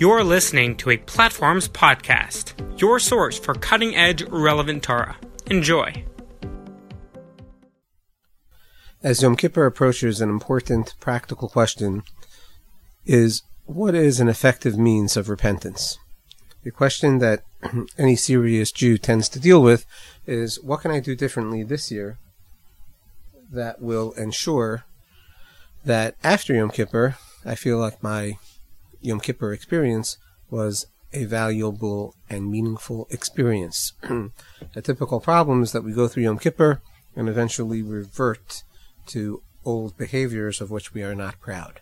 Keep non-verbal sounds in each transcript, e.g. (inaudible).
You're listening to a Platforms podcast, your source for cutting edge, relevant Torah. Enjoy. As Yom Kippur approaches, an important practical question is what is an effective means of repentance? The question that (clears throat) any serious Jew tends to deal with is what can I do differently this year that will ensure that after Yom Kippur, I feel like my Yom Kippur experience was a valuable and meaningful experience. (clears throat) a typical problem is that we go through Yom Kippur and eventually revert to old behaviors of which we are not proud.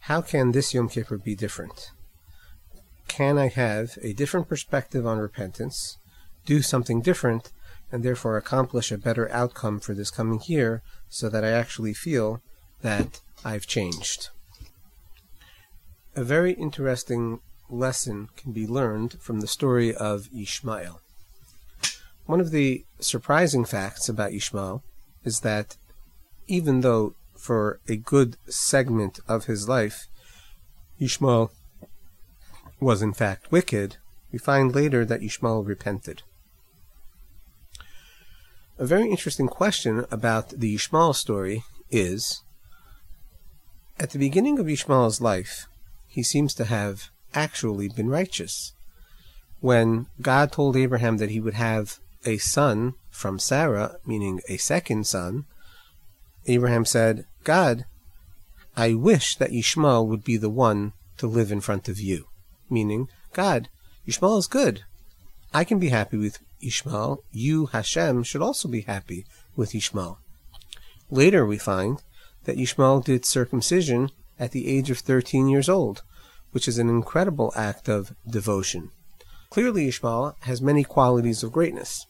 How can this Yom Kippur be different? Can I have a different perspective on repentance, do something different, and therefore accomplish a better outcome for this coming year so that I actually feel that I've changed? A very interesting lesson can be learned from the story of Ishmael. One of the surprising facts about Ishmael is that even though for a good segment of his life Ishmael was in fact wicked, we find later that Ishmael repented. A very interesting question about the Ishmael story is at the beginning of Ishmael's life, he seems to have actually been righteous. When God told Abraham that he would have a son from Sarah, meaning a second son, Abraham said, God, I wish that Ishmael would be the one to live in front of you. Meaning, God, Ishmael is good. I can be happy with Ishmael. You, Hashem, should also be happy with Ishmael. Later we find that Ishmael did circumcision at the age of 13 years old, which is an incredible act of devotion. Clearly, Ishmael has many qualities of greatness.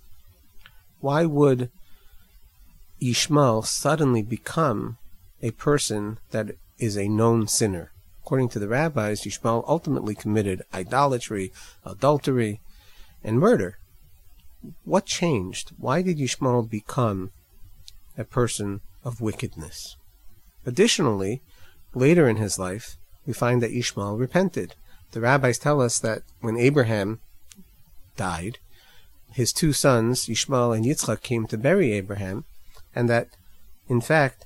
Why would Ishmael suddenly become a person that is a known sinner? According to the rabbis, Ishmael ultimately committed idolatry, adultery, and murder. What changed? Why did Ishmael become a person of wickedness? Additionally, later in his life, we find that Ishmael repented. The rabbis tell us that when Abraham died, his two sons, Ishmael and Yitzchak, came to bury Abraham, and that, in fact,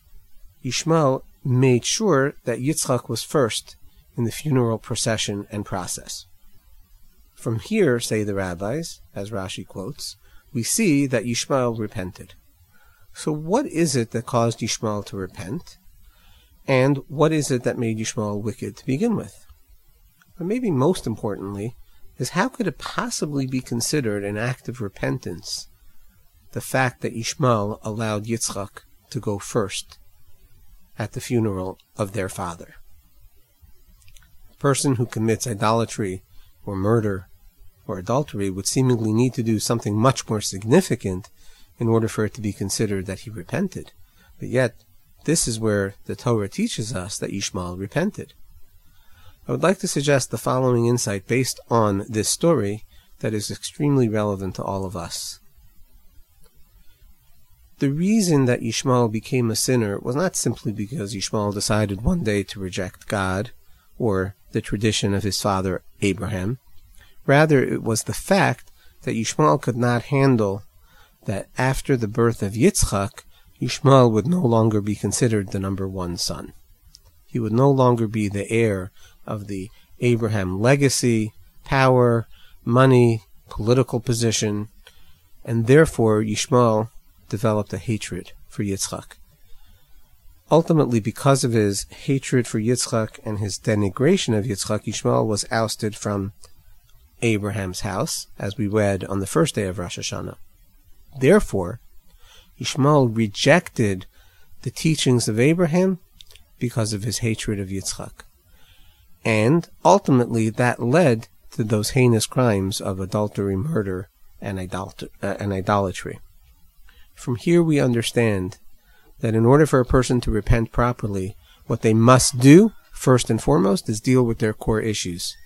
Ishmael made sure that Yitzchak was first in the funeral procession and process. From here, say the rabbis, as Rashi quotes, we see that Ishmael repented. So what is it that caused Ishmael to repent? And what is it that made Yishmael wicked to begin with? But maybe most importantly, is how could it possibly be considered an act of repentance, the fact that Yishmael allowed Yitzchak to go first at the funeral of their father? A person who commits idolatry or murder or adultery would seemingly need to do something much more significant in order for it to be considered that he repented. But yet, this is where the Torah teaches us that Ishmael repented. I would like to suggest the following insight based on this story that is extremely relevant to all of us. The reason that Ishmael became a sinner was not simply because Ishmael decided one day to reject God or the tradition of his father Abraham. Rather, it was the fact that Ishmael could not handle that after the birth of Yitzchak, Ishmael would no longer be considered the number one son. He would no longer be the heir of the Abraham legacy, power, money, political position, and therefore Ishmael developed a hatred for Yitzchak. Ultimately, because of his hatred for Yitzchak and his denigration of Yitzchak, Ishmael was ousted from Abraham's house, as we read on the first day of Rosh Hashanah. Therefore, Ishmael rejected the teachings of Abraham because of his hatred of Yitzchak. And ultimately, that led to those heinous crimes of adultery, murder, uh, and idolatry. From here, we understand that in order for a person to repent properly, what they must do, first and foremost, is deal with their core issues.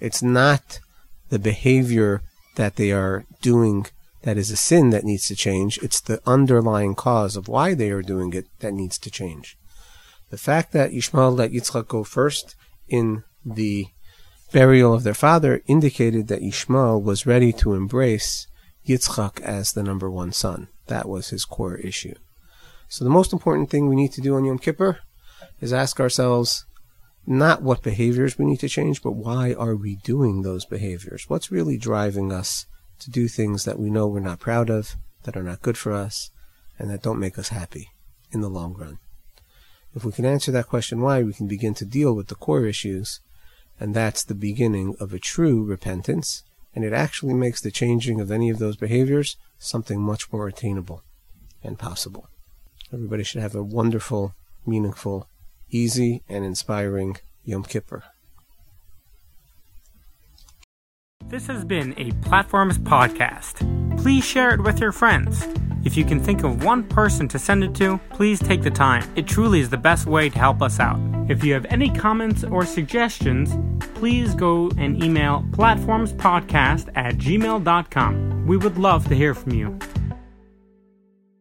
It's not the behavior that they are doing that is a sin that needs to change. It's the underlying cause of why they are doing it that needs to change. The fact that Ishmael let Yitzchak go first in the burial of their father indicated that Ishmael was ready to embrace Yitzchak as the number one son. That was his core issue. So the most important thing we need to do on Yom Kippur is ask ourselves not what behaviors we need to change, but why are we doing those behaviors? What's really driving us to do things that we know we're not proud of, that are not good for us, and that don't make us happy in the long run? If we can answer that question why, we can begin to deal with the core issues, and that's the beginning of a true repentance, and it actually makes the changing of any of those behaviors something much more attainable and possible. Everybody should have a wonderful, meaningful, easy, and inspiring Yom Kippur. This has been a Platforms podcast. Please share it with your friends. If you can think of one person to send it to, please take the time. It truly is the best way to help us out. If you have any comments or suggestions, please go and email platformspodcast at gmail.com. We would love to hear from you.